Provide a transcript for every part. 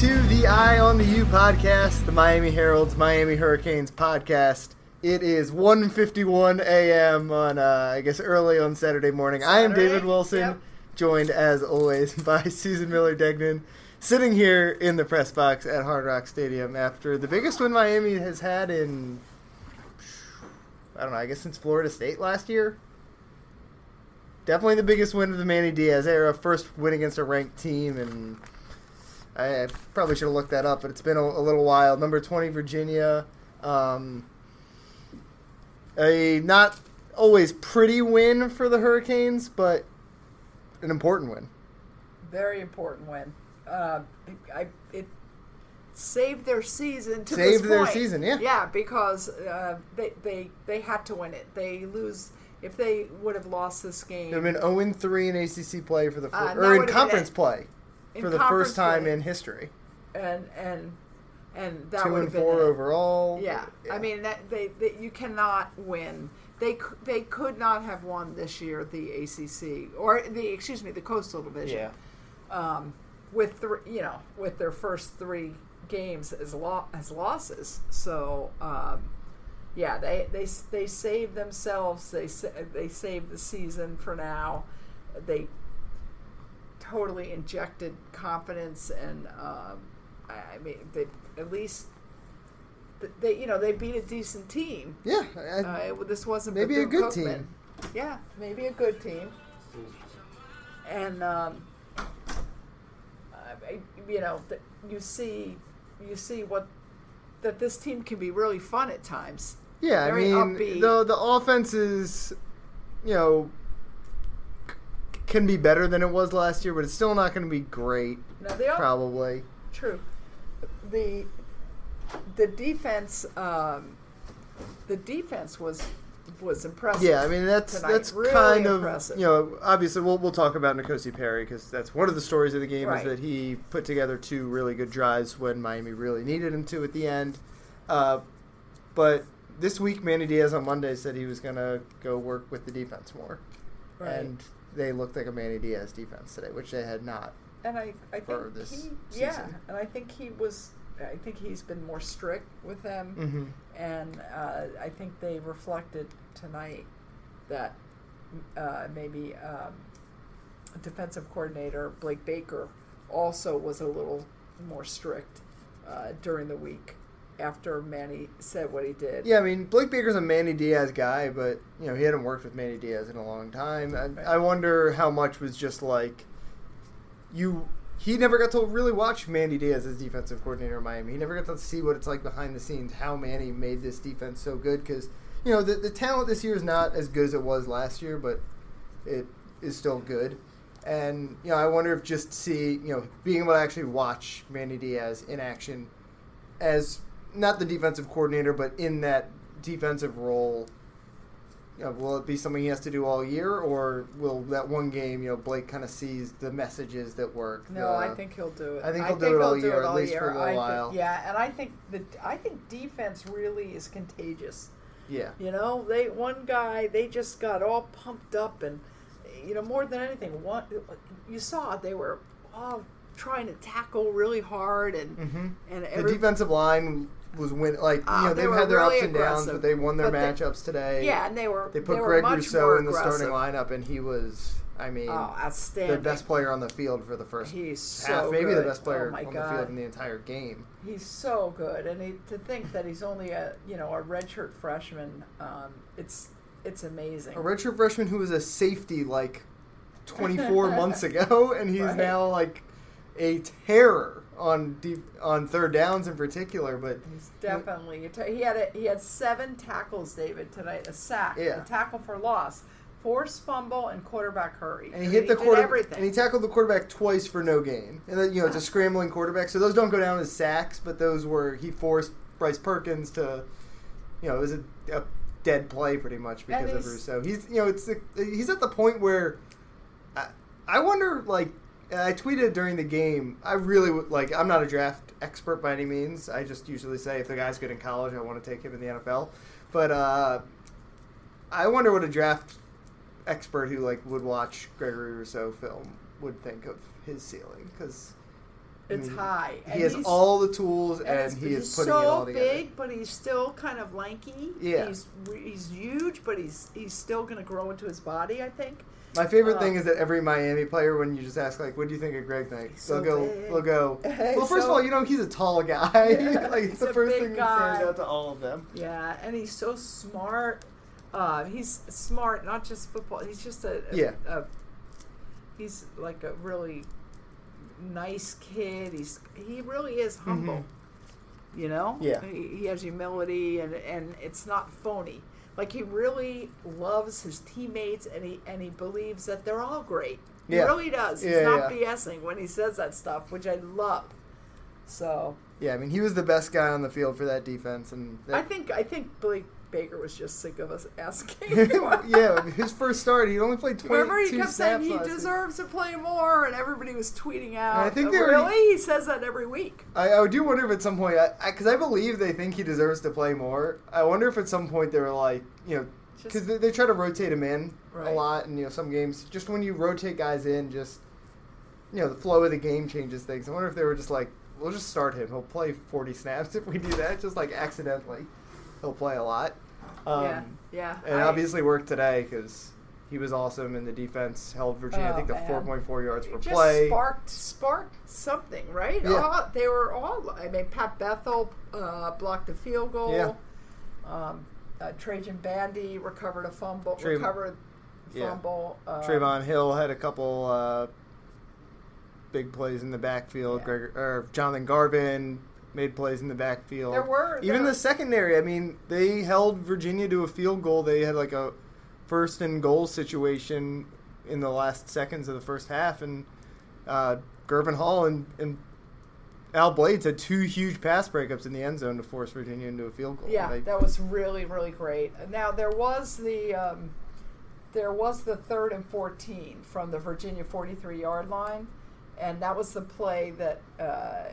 to the Eye on the U podcast, the Miami Herald's Miami Hurricanes podcast. It is 1:51 a.m. on uh, I guess early on Saturday morning. I am David Wilson, yep. joined as always by Susan Miller Degnan, sitting here in the press box at Hard Rock Stadium after the biggest win Miami has had in I don't know, I guess since Florida State last year. Definitely the biggest win of the Manny Diaz era, first win against a ranked team, and I, probably should have looked that up, but it's been a, a little while. Number 20, Virginia. Um, a not always pretty win for the Hurricanes, but an important win. Very important win. Uh, I, it saved their season to Saved their season, yeah. Yeah, because uh, they, they they had to win it. They lose if they would have lost this game. They've been 0 3 in ACC play for the Uh, or in conference play In for the first time play. in history. and and and that Two and four overall. Yeah. I mean that they, they you cannot win. They they could not have won this year the ACC or the excuse me the Coastal Division. yeah. um, with three, you know, with their first three games as lo- as losses. So um, yeah, they they they saved themselves. They sa- they saved the season for now. They totally injected confidence and um, I, I mean they at least. They, you know, they beat a decent team. Yeah. I- Uh, this wasn't Maybe a good Bethune-Cookman. team. Yeah, maybe a good team. And um, I- you know, you see, you see what that this team can be really fun at times. Yeah, I mean, upbeat. the the offense is, you know, can be better than it was last year, but it's still not going to be great. Now they are Probably. true. The the defense, um, the defense was was impressive. Yeah, I mean that's tonight. that's Really kind of impressive. you know obviously we'll we'll talk about Nkosi Perry because that's one of the stories of the game Right. is that he put together two really good drives when Miami really needed him to at the end. Uh, but this week, Manny Diaz on Monday said he was going to go work with the defense more, right. and they looked like a Manny Diaz defense today, which they had not. and I, I for think this he, yeah, season. and I think he was. I think he's been more strict with them. Mm-hmm. and uh, I think they reflected tonight that uh, maybe um, defensive coordinator Blake Baker also was a little more strict uh, during the week after Manny said what he did. Yeah, I mean Blake Baker's a Manny Diaz guy, but you know he hadn't worked with Manny Diaz in a long time. I, I wonder how much was just like you. He never got to really watch Manny Diaz as defensive coordinator in Miami. He never got to see what it's like behind the scenes, how Manny made this defense so good. Because you know the the talent this year is not as good as it was last year, but it is still good. And you know, I wonder if just see you know being able to actually watch Manny Diaz in action as not the defensive coordinator, but in that defensive role. You know, will it be something he has to do all year, or will that one game, you know, Blake kind of sees the messages that work? No, the- I think he'll do it. I think he'll do it all year, at least for a I little think- while. yeah, and I think that I think defense really is contagious. yeah, You know, they one guy they just got all pumped up, and you know more than anything, one you saw they were all trying to tackle really hard, and hmm and the defensive line was win like Ah, you know they they've were had their really ups and downs, but they won their they- matchups today. yeah, and they were they put were Greg Rousseau in the starting lineup, and he was, I mean, Oh, outstanding! the best player on the field for the first He's half, so maybe the best player oh on God. the field in the entire game. He's so good, and he, to think that he's only a you know a redshirt freshman, um, it's it's amazing. A redshirt freshman who was a safety like 24 months ago, and he's Right. now like a terror on deep on third downs in particular. But He's definitely he had a, he had seven tackles, David tonight, a sack, Yeah. a tackle for loss, forced fumble, and quarterback hurry. and he hit the did quarter everything. and he tackled the quarterback twice for no gain. And then, you know it's a ah. scrambling quarterback, so those don't go down as sacks, but those were he forced Bryce Perkins to, you know, it was a, a dead play pretty much because of Rousseau. He's you know it's the, he's at the point where I, I wonder like I tweeted during the game. I really would like. I'm not a draft expert by any means. I just usually say if the guy's good in college, I want to take him in the NFL. But uh, I wonder what a draft expert who like would watch Gregory Rousseau film would think of his ceiling because It's mean, high. He And has all the tools, and, it's- he is putting so it all together. big, but he's still kind of lanky. Yeah. he's he's huge, but he's he's still going to grow into his body. I think. My favorite Uh, thing is that every Miami player, when you just ask like, "What do you think of Greg Knight?" He's They'll go, big. they'll go. He's Well, first so- of all, you know he's a tall guy. Yeah, like it's the first big thing that stands guy. out to all of them. Yeah, and he's so smart. Uh, he's smart, not just football. He's just a, a Yeah. A, he's like a really nice kid. He's he really is humble. You know. Mm-hmm. Yeah. He, he has humility, and and it's not phony. Like he really loves his teammates, and he and he believes that they're all great. He Yeah. really does. He's Yeah, not yeah. BSing when he says that stuff, which I love. So Yeah, I mean he was the best guy on the field for that defense, and I think I think Billy Baker was just sick of us asking. yeah, his first start he only played twenty Remember, he kept saying he deserves to play more, and everybody was tweeting out. I think "Oh, they were- really, he says that every week. I, I do wonder if at some point, because I, I believe they think he deserves to play more. I wonder if at some point they were like, you know, because they, they try to rotate him in a lot, and you know, some games, just when you rotate guys in, just you know, the flow of the game changes things. I wonder if they were just like, we'll just start him. He'll play forty snaps if we do that, just like accidentally. He'll play a lot. Um, yeah, yeah. And I- obviously worked today because he was awesome, and the defense held Virginia. I Oh, think the four point four yards per just play. sparked sparked something, right? Yeah. All, they were all. I mean, Pat Bethel uh, blocked a field goal. Yeah. Um, uh, Trajan Bandy recovered a fumble. Tra- recovered Yeah. fumble. Uh, Trevon Hill had a couple uh, big plays in the backfield. Yeah. Greg, or Jonathan Garvin made plays in the backfield. There were even there- the secondary. I mean, they held Virginia to a field goal. They had like a first and goal situation in the last seconds of the first half, and uh, Gurvan Hall and, and Al Blades had two huge pass breakups in the end zone to force Virginia into a field goal. Yeah, They- that was really really great. Now there was the um, there was the third and fourteen from the Virginia forty three yard line, and that was the play that uh,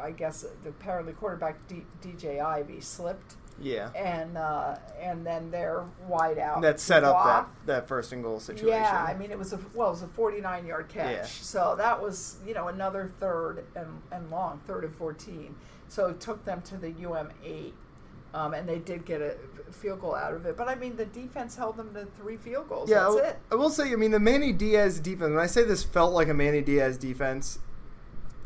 I guess the apparently quarterback D- DJ Ivey slipped, yeah. and uh, and then they're wide out. That set up that, that first and goal situation. Yeah, I mean it was a well, it was a forty-nine yard catch. Yeah. So that was you know another third and, and long, third and fourteen. So it took them to the UM eight, um, and they did get a field goal out of it. But I mean the defense held them to three field goals. Yeah, That's I, it. I will say, I mean, the Manny Diaz defense, when I say this felt like a Manny Diaz defense,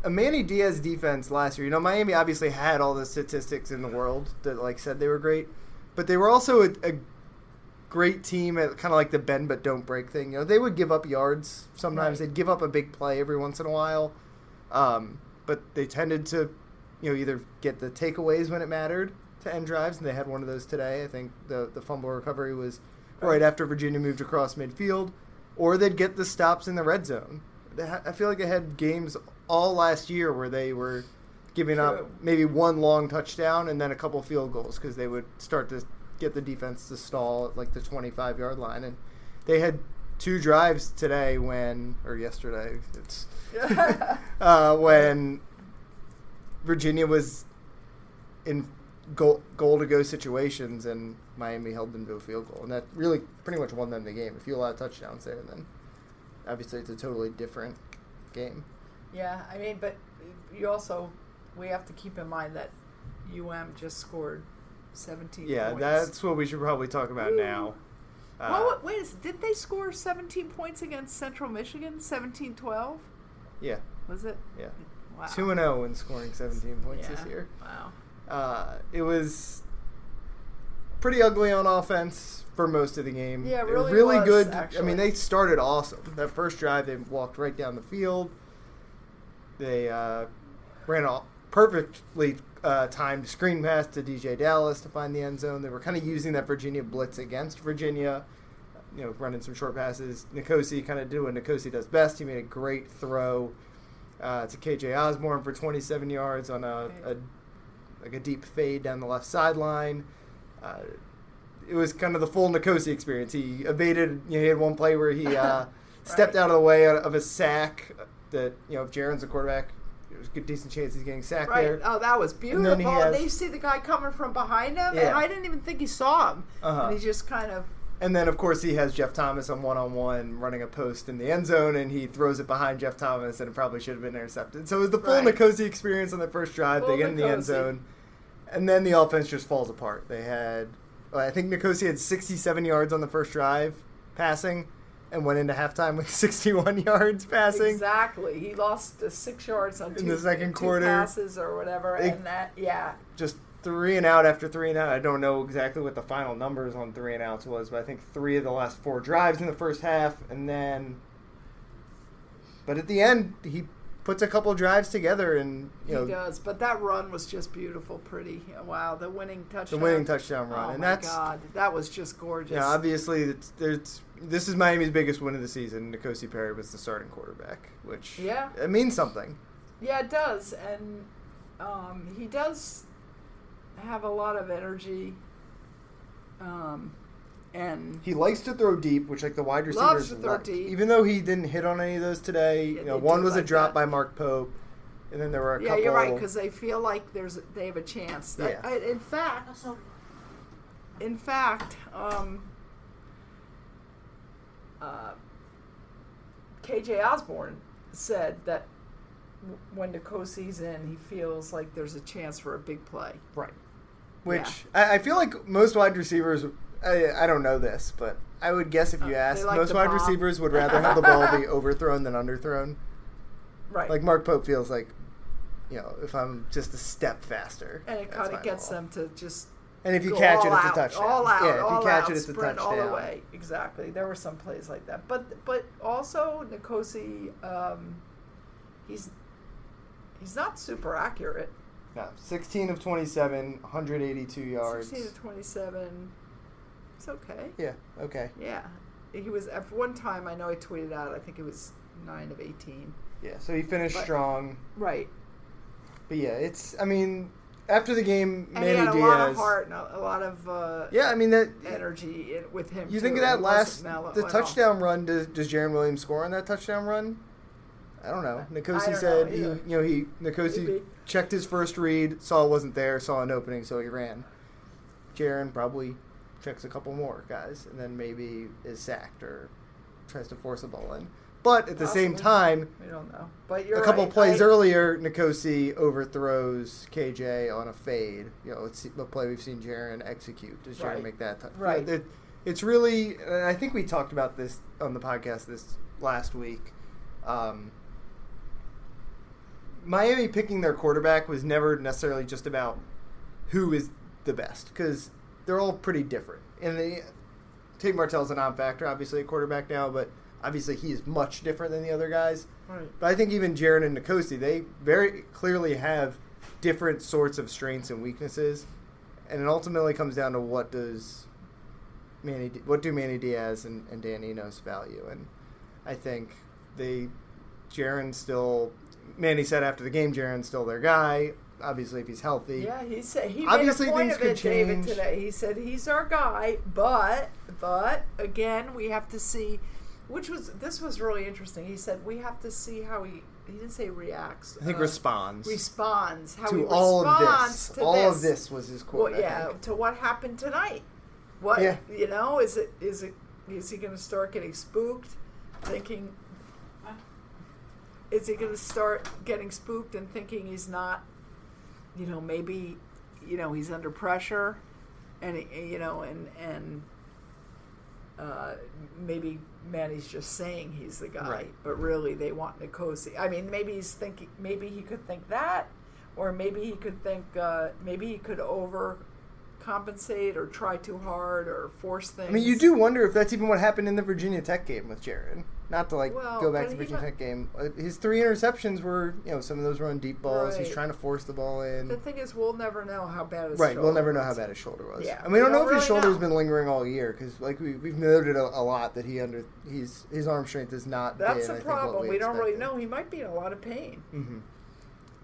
a Manny Diaz defense last year, you know, Miami obviously had all the statistics in the world that, like, said they were great, but they were also a, a great team at kind of like the bend but don't break thing. You know, they would give up yards sometimes, Right. they'd give up a big play every once in a while, um, but they tended to, you know, either get the takeaways when it mattered to end drives, and they had one of those today. I think the, the fumble recovery was right Right. after Virginia moved across midfield, or they'd get the stops in the red zone. Ha- I feel like they had games all last year where they were giving up maybe one long touchdown and then a couple field goals because they would start to get the defense to stall at like the 25 yard line. And they had two drives today when, or yesterday, it's uh, when Virginia was in goal, goal to go situations and Miami held them to a field goal. And that really pretty much won them the game. If you allow touchdowns there, then obviously it's a totally different game. Yeah, I mean, but you also we have to keep in mind that UM just scored seventeen. Yeah, points. that's what we should probably talk about now. Uh, Well, wait, is- did they score 17 points against Central Michigan? 17-12? yeah, Was it? yeah. Wow. 2 and 0 in scoring 17 points this year. Wow. Uh, it was pretty ugly on offense for most of the game. Yeah, it They were really really was, good. I mean, they started awesome. That first drive, they walked right down the field. They uh, ran a perfectly uh, timed screen pass to DJ Dallas to find the end zone. They were kind of using that Virginia blitz against Virginia. You know, running some short passes. Nikosi kind of did what Nikosi does best. He made a great throw uh, to KJ Osborne for 27 yards on a, a like a deep fade down the left sideline. Uh, it was kind of the full Nikosi experience. He evaded. You know, he had one play where he uh, stepped out of the way of a sack. That you know, if Jarren's a quarterback, there's a good decent chance he's getting sacked Right. there. Oh, that was beautiful. And has- they see the guy coming from behind him, Yeah. and I didn't even think he saw him. Uh-huh. And he just kind of And then, of course, he has Jeff Thomas on one on one running a post in the end zone, and he throws it behind Jeff Thomas, and it probably should have been intercepted. So it was the full Right. Experience on the first drive. Full they get in the end zone, and then the offense just falls apart. They had, well, I think Nkosi had 67 yards on the first drive passing, and went into halftime with 61 yards passing. Exactly. He lost uh, six yards on In two, the second quarter. passes or whatever, They- and that yeah. just three and out after three and out. I don't know exactly what the final numbers on three and outs was, but I think three of the last four drives in the first half, and then. But at the end, he puts a couple drives together, and you know he does, but that run was just beautiful, pretty. Wow, the winning touchdown. the winning touchdown run, Oh and my that's God, that was just gorgeous. yeah. Obviously, it's, there's this is Miami's biggest win of the season. Nikosi Perry was the starting quarterback, which Yeah. it means something. Yeah, it does, and um, he does have a lot of energy. Um, and He likes to throw deep, which like the wide Loves receivers to throw like. deep. Even though he didn't hit on any of those today, Yeah, you know, one do was a drop that. by Mark Pope, and then there were a yeah, couple. you're right because they feel like there's they have a chance. That, Yeah. I, in fact, in fact, um, uh, KJ Osborne said that w- when Nikosi's in, he feels like there's a chance for a big play. Right. Which I, I feel like most wide receivers. I, I don't know this, but I would guess if you Uh, asked, like most wide bomb. receivers would rather have the ball be overthrown than underthrown. Right. Like Mark Pope feels like, you know, if I'm just a step faster, and it kind of gets ball. them to just And if you catch it, it's a touchdown. All out, yeah, if all you catch out, it, it's a touchdown. all the way. Exactly. There were some plays like that, but but also Nikosi, um, he's he's not super accurate. No, 16 of 27, 182 yards. Sixteen to twenty-seven. It's okay. Yeah. Okay. Yeah, he was at one time. I know I tweeted out. I think it was nine of eighteen. Yeah. So he finished But- strong. Right, But yeah, it's. I mean, after the game, and Manny he had a Diaz. lot of heart and a, a lot of uh, Yeah, I mean that. energy in, with him. You too. think of that last the touchdown run? Does does Jarren Williams score on that touchdown run? I don't know. Nikosi said know he, you know, he Nikosi checked his first read, saw it wasn't there, saw an opening, so he ran. Jarren probably checks a couple more guys, and then maybe is sacked or tries to force a ball in. But at the same time, We don't know, but you're a couple right. plays I- earlier, Nikosi overthrows KJ on a fade. You know, it's the play we've seen Jarren execute. Does Jarren Right. make that? T- Right. It, it's really, I think we talked about this on the podcast this last week. Um, Miami picking their quarterback was never necessarily just about who is the best because they're all pretty different. And the Tate Martell's a non-factor, obviously a quarterback now, but obviously he is much different than the other guys. Right. But I think even Jarren and Nikosi, they very clearly have different sorts of strengths and weaknesses, and it ultimately comes down to what does Manny, what do Manny Diaz and, and Dan Enos value, and I think they, Jarren still, Manny said after the game, Jarren's still their guy. Obviously, if he's healthy, Yeah, he said he Obviously made a point things of it, could David, today. He said he's our guy, but but again, we have to see. Which was this was really interesting. He said we have to see how he. He didn't say reacts. I think uh, responds responds how he to all of responds this. to All this. of this was his quote. Well, I yeah, think. to what happened tonight. What Yeah. you know is it is it is he going to start getting spooked, thinking? Is he going to start getting spooked and thinking he's not? You know, maybe, you know, he's under pressure, and you know, and and uh, maybe Manny's just saying he's the guy, Right. but really they want Nikosi. I mean, maybe he's thinking, maybe he could think that, or maybe he could think, uh, maybe he could overcompensate or try too hard or force things. I mean, you do wonder if that's even what happened in the Virginia Tech game with Jarren. Not to like Well, go back to the Virginia Tech game. Uh, His three interceptions were, you know, some of those were on deep balls. He's trying to force the ball in. The thing is, we'll never know how bad his Right, we'll shoulder never know how bad his shoulder was. Yeah, and we don't we know don't if his shoulder's know. been lingering all year because, like we, we've noted a, a lot that he under he's his arm strength is not. That's been, the problem. We, don't really know. He might be in a lot of pain. Mhm.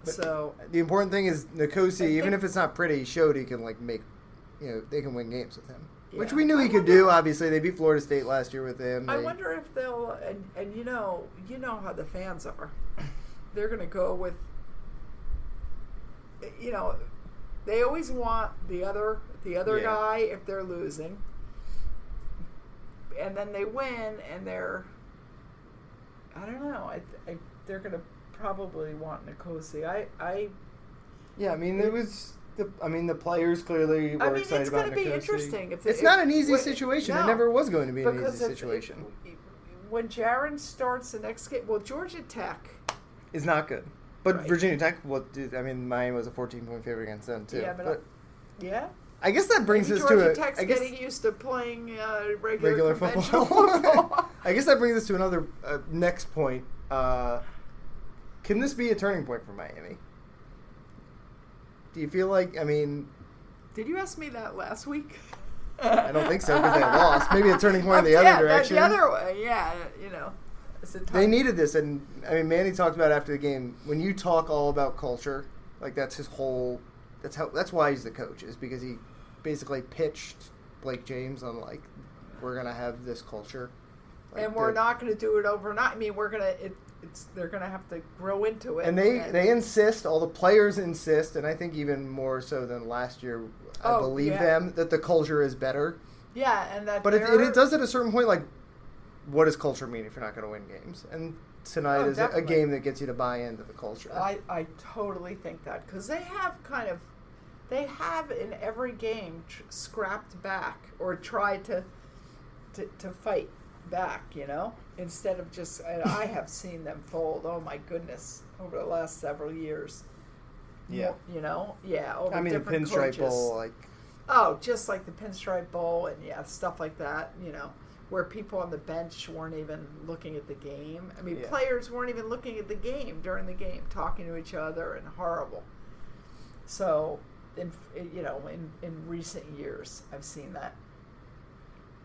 But- so The important thing is Nikosi, even if it's not pretty, showed he can like make, you know, they can win games with him, which we knew I he could wonder- do. Obviously, they beat Florida State last year with him. I wonder if they'll and, and you know you know how the fans are. They're going to go with you know they always want the other the other Yeah. guy if they're losing. and then they win, and they're. I don't know. I, I they're gonna probably want Nkosi. I I. Yeah, I mean it was. The, I mean, the players clearly were I mean, excited it's about going to be interesting. If It's if- not an easy when- situation. no, It never was going to be an easy situation. if- when Jarren starts the next game, well, Georgia Tech. is not good. But Right. Virginia Tech, what did, I mean, Miami was a 14 point favorite against them too. Yeah, but, yeah, I guess that brings Maybe us Georgia to a Tech's I guess, getting used to playing uh, regular, regular football. football. I guess that brings us to another uh, next point. Uh, can this be a turning point for Miami? Do you feel like? I mean, Did you ask me that last week? I don't think so because they lost. Maybe a turning point in the other yeah, that- direction. The other way, yeah, you know. They needed this, and I mean, Manny talked about after the game. When you talk all about culture, like that's his whole. That's how. That's why he's the coach is because he basically pitched Blake James on like, we're gonna have this culture, Like, and we're not going to do it overnight. I mean, we're going to. It, it's they're going to have to grow into it. And they they insist. All the players insist, and I think even more so than last year. I Oh, believe yeah. them that the culture is better, yeah, and that. but it, it, does at a certain point. Like, what does culture mean if you're not going to win games? And tonight Oh, is a, a game that gets you to buy into the culture. I, I totally think that because they have kind of they have in every game tr- scrapped back or tried to, to to fight back you know instead of just and I have seen them fold oh my goodness over the last several years Yeah. You know yeah over I mean, the pinstripe coaches. bowl, like oh just like the pinstripe bowl and yeah stuff like that you know where people on the bench weren't even looking at the game. I mean, Yeah. players weren't even looking at the game during the game, talking to each other and horrible. So, in you know, in in recent years, I've seen that.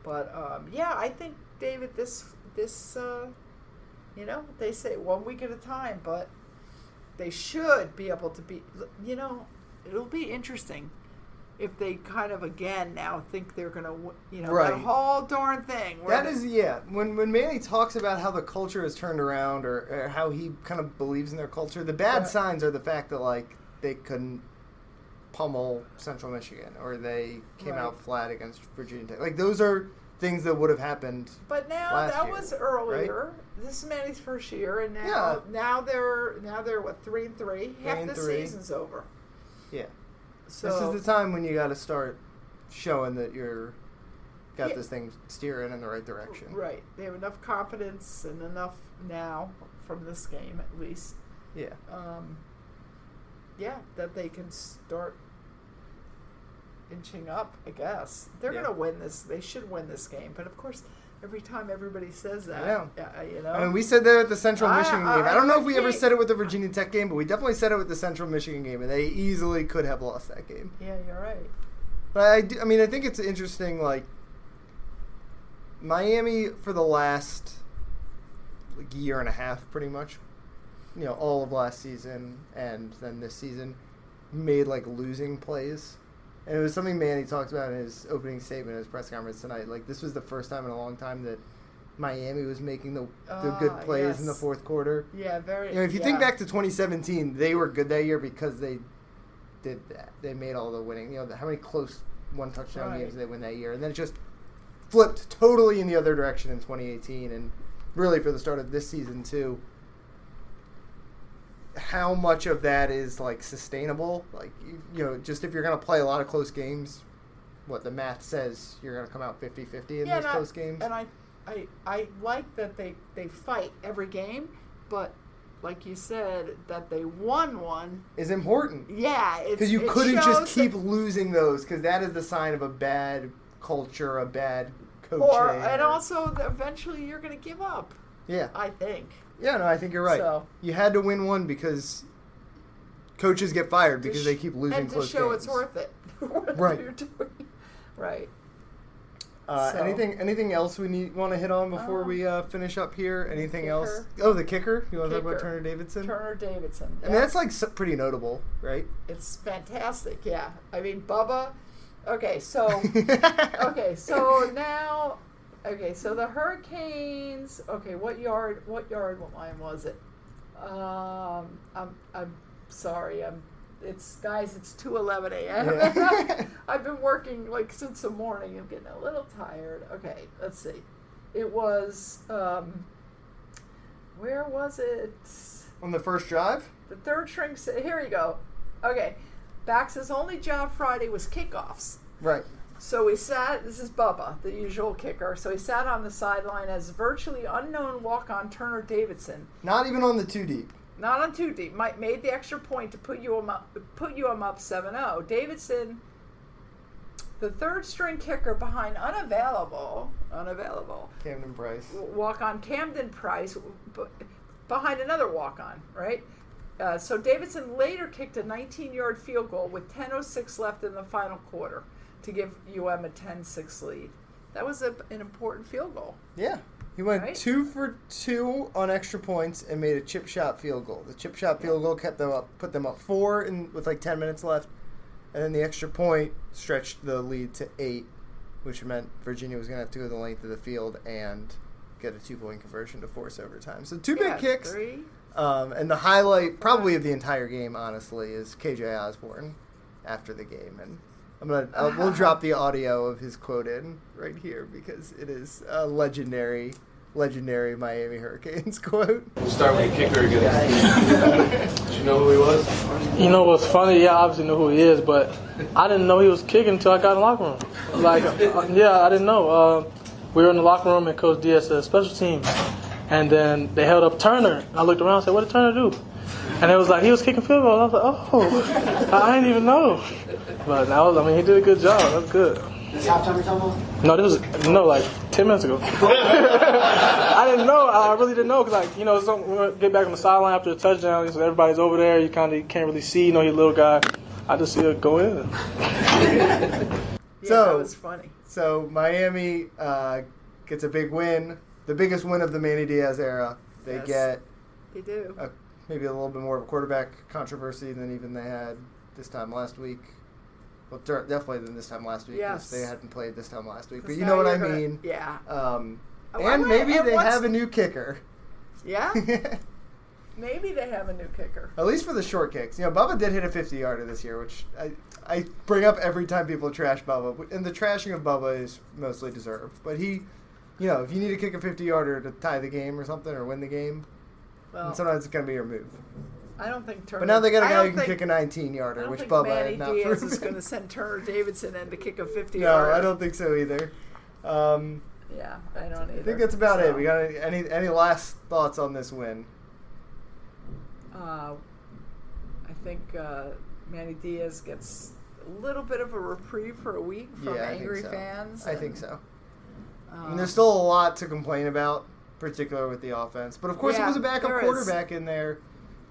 But um, yeah, I think David, this this uh, you know, they say one week at a time, but they should be able to be. You know, it'll be interesting if they kind of again now think they're gonna, you know, Right. that whole darn thing. That is yeah. When when Manny talks about how the culture has turned around, or, or how he kind of believes in their culture, the bad Right. signs are the fact that like they couldn't pummel Central Michigan, or they came Right. out flat against Virginia Tech. Like those are things that would have happened. But now that year, was earlier. This is Manny's first year, and now Yeah. now they're now they're what three and three. Half and the three. season's over. Yeah, So this is the time when you got to start showing that you're got Yeah. this thing steering in the right direction. right, they have enough confidence and enough now from this game at least. Yeah. Um, yeah, that they can start inching up. I guess they're Yeah. gonna win this. They should win this game. But of course, every time everybody says that, know. yeah, you know, I mean, we said that at the Central I- Michigan I- game. I don't know if we ever said it with the Virginia Tech game, but we definitely said it with the Central Michigan game, and they easily could have lost that game. yeah, you're right. But I, do, I mean, I think it's interesting. Like Miami for the last like year and a half, pretty much. You know, all of last season and then this season, made like losing plays, and it was something Manny talked about in his opening statement at his press conference tonight. Like this was the first time in a long time that Miami was making the the good Ah, plays in the fourth quarter. Yeah, very. You know, if you think back to 2017, they were good that year because they did that. They made all the winning. You know, how many close one touchdown Right. games did they win that year, and then it just flipped totally in the other direction in 2018, and really for the start of this season too. How much of that is like sustainable? Like you, know, just if you're going to play a lot of close games, what the math says you're going to come out 50-50 in Yeah, those and I- close games. And I, I, I like that they they fight every game, but like you said, that they won one. is important. Yeah, Because you couldn't just keep losing those, because that is the sign of a bad culture, a bad coaching. or and also eventually you're going to give up. yeah, I think. Yeah. No, I think you're right. So- you had to win one because coaches get fired because sh- they keep losing and to close show games. it's worth it. Right. Right. Uh, So- Anything? Anything else we need want to hit on before Um, we uh, finish up here? Anything else? Oh, the kicker. You want to talk about Turner Davidson? Turner Davidson. I mean, that's like so- pretty notable, right? It's fantastic, yeah. I mean, Bubba. Okay, so okay, so now, okay, so the Hurricanes. Okay, what yard? What yard what line was it? Um, I'm I'm sorry. I'm. It's guys. It's two eleven a.m. Yeah. I've been working like since the morning. I'm getting a little tired. Okay, let's see. It was um, where was it? On the first drive? The third string. Here you go. Okay, Baxa's only job Friday was kickoffs. Right. So he sat. This is Bubba, the usual kicker. So he sat on the sideline as virtually unknown walk-on Turner Davidson, Not even on the two deep. not on two deep, might made the extra point to put you him up, put you him up 7-0. Davidson, the third string kicker behind unavailable, unavailable Camden Price. walk on Camden Price behind another walk on, right? Uh, so Davidson later kicked a 19 yard field goal with 10.06 left in the final quarter to give UM a 10 6 lead. That was a, an important field goal. Yeah. He went Right? two for two on extra points and made a chip shot field goal. The chip shot field goal kept them up, put them up four, in, with like ten minutes left, and then the extra point stretched the lead to eight, which meant Virginia was going to have to go the length of the field and get a two point conversion to force overtime. So two Yeah, big kicks, Three. um, and the highlight probably of the entire game, honestly, is KJ Osborne after the game, and I'm gonna uh, we'll drop the audio of his quote in right here because it is a legendary, legendary Miami Hurricanes quote. We'll start with the kicker again. Did you know who he was? You know what's funny? Yeah, I obviously know who he is, but I didn't know he was kicking until I got in the locker room. Like, uh, yeah, I didn't know. Uh, we were in the locker room and Coach Diaz said special teams, and then they held up Turner. I looked around and said, "What did Turner do?" And it was like he was kicking field goals. I was like, "Oh, I didn't even know." But I, was, I mean, he did a good job. That's good. Is halftime or something? No, this was no like ten minutes ago. I didn't know. I really didn't know because like you know, some, we get back on the sideline after the touchdown, so everybody's over there. You kind of can't really see. You know, you're a little guy. I just see it go in. Yeah, So- that was funny. So Miami uh, gets a big win, the biggest win of the Manny Diaz era. They Yes. get They do. a, maybe a little bit more of a quarterback controversy than even they had this time last week. Well, definitely than this time last week. Yes. They hadn't played this time last week. but you know what I you're gonna- mean. Yeah. Um, Oh, and maybe and they have a new kicker. Yeah. Maybe they have a new kicker. At least for the short kicks. You know, Bubba did hit a 50 yarder this year, which I, I bring up every time people trash Bubba. And the trashing of Bubba is mostly deserved. But he, you know, if you need to kick a 50 yarder to tie the game or something or win the game, Well, sometimes it's going to be your move. I don't think Turner. But now they got a guy who can kick a 19 yarder, which Bubba Manny had not Diaz proven. is going to send Turner Davidson in to kick a 50 no, yarder. I don't think so either. Um, Yeah, I don't either. I think that's about So, it. We got any, any any last thoughts on this win? Uh, I think uh, Manny Diaz gets a little bit of a reprieve for a week from yeah, I angry so. fans. I think and, I um, mean, there's still a lot to complain about, particularly with the offense. But of course, Yeah, it was a backup there is. quarterback in there.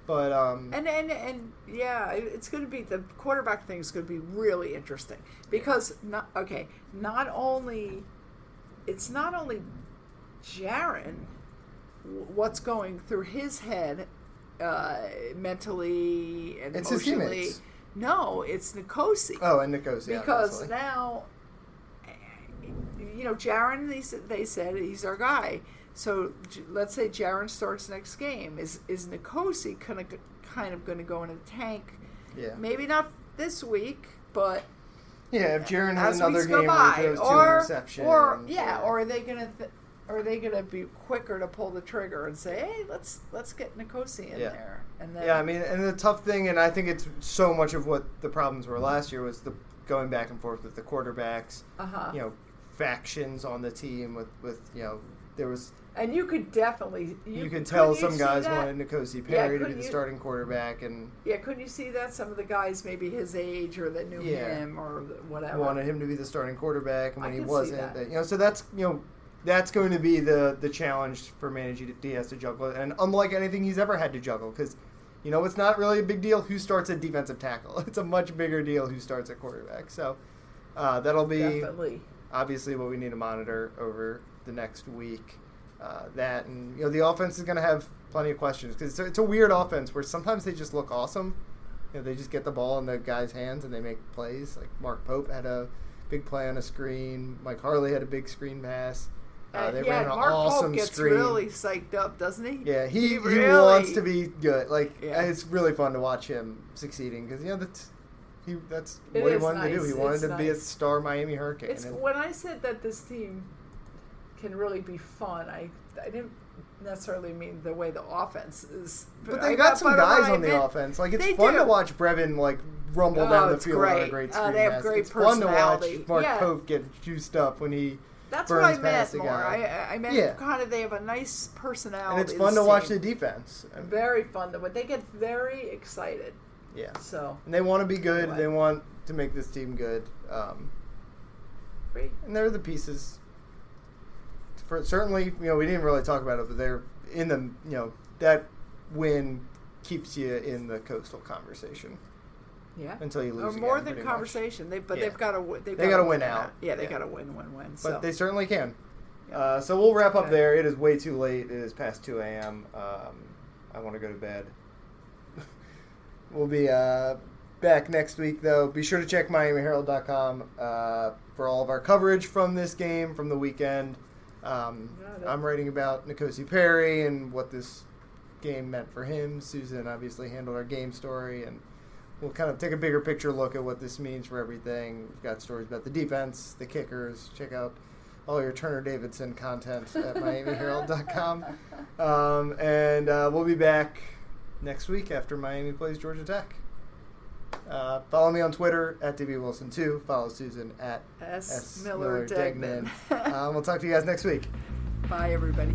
But um, And and and yeah, it's going to be the quarterback thing is going to be really interesting because not okay. Not only it's not only Jarren, what's going through his head uh, mentally and It's emotionally. No, it's Nikosi. oh, and Nicosia because obviously. now you know Jarren they, said- they said he's our guy so let's say Jarren starts next game is is Nikosi kind of kind of going to go in the tank yeah, maybe not this week but yeah. If Jarren has another game where he throws two or interceptions, or yeah or are they going to th- are they going to be quicker to pull the trigger and say hey let's let's get Nikosi in Yeah. there and then Yeah, I mean, and the tough thing, and I think it's so much of what the problems were last year was the going back and forth with the quarterbacks. uh-huh You know, factions on the team with with you know there was and you could definitely you, you, could tell some guys that? wanted Nikosi Perry to be the you- starting quarterback and Yeah, couldn't you see that some of the guys, maybe his age or that knew Yeah. him or whatever, wanted him to be the starting quarterback, and I when he wasn't, that. you know, so that's you know that's going to be the the challenge for Manny Diaz to juggle, and unlike anything he's ever had to juggle, because you know it's not really a big deal who starts at defensive tackle. It's a much bigger deal who starts at quarterback. So uh, that'll be definitely. Obviously what we need to monitor over the next week. Uh, that and you know the offense is going to have plenty of questions because it's, a- it's a weird offense where sometimes they just look awesome. You know, they just get the ball in the guy's hands and they make plays. Like Mark Pope had a big play on a screen. Mike Harley had a big screen pass. Uh, they yeah, ran an Mark awesome Pope gets screen. really psyched up, doesn't he? yeah, he, he, really- wants to be good. Like Yeah. it's really fun to watch him succeeding because you know that's he that's It what he wanted to do. He wanted It's to be a star Miami Hurricane. It's and- when I said that this team can really be fun. I I didn't necessarily mean the way the offense is. But I they got some guys on the meant- offense. Like it's fun do. to watch Brevin like rumble Oh, down the field on a great. great Uh, screen. they have great it's fun to watch. Mark Yeah. Pope get juiced up when he That's what I meant more. I, I meant Yeah. kind of they have a nice personality. and it's fun to watch the defense. Very fun to, but they get very excited. Yeah, So and they want to be good. Anyway. They want to make this team good. Um, great. and they're the pieces. For certainly, you know, we didn't really talk about it, but they're in the you know that win keeps you in the coastal conversation Yeah. until you lose. Or more again, than pretty much. conversation. They but Yeah. they've got to win. They've They gotta gotta win out. Yeah, they Yeah. got to win, win, win. but So they certainly can. Yeah. Uh, so we'll wrap up there. It is way too late. It is past two a.m. Um, I want to go to bed. We'll be uh, back next week, though. Be sure to check MiamiHerald.com uh, for all of our coverage from this game from the weekend. Um, I'm writing about Nikosi Perry and what this game meant for him. Susan obviously handled our game story, and we'll kind of take a bigger picture look at what this means for everything. We've got stories about the defense, the kickers. Check out all your Turner Davidson content at MiamiHerald.com. Um, and uh, we'll be back next week after Miami plays Georgia Tech. Uh, follow me on Twitter at DB Wilson 2 Follow Susan at S. S. Miller Degnan. Degnan. um, we'll talk to you guys next week. Bye, everybody.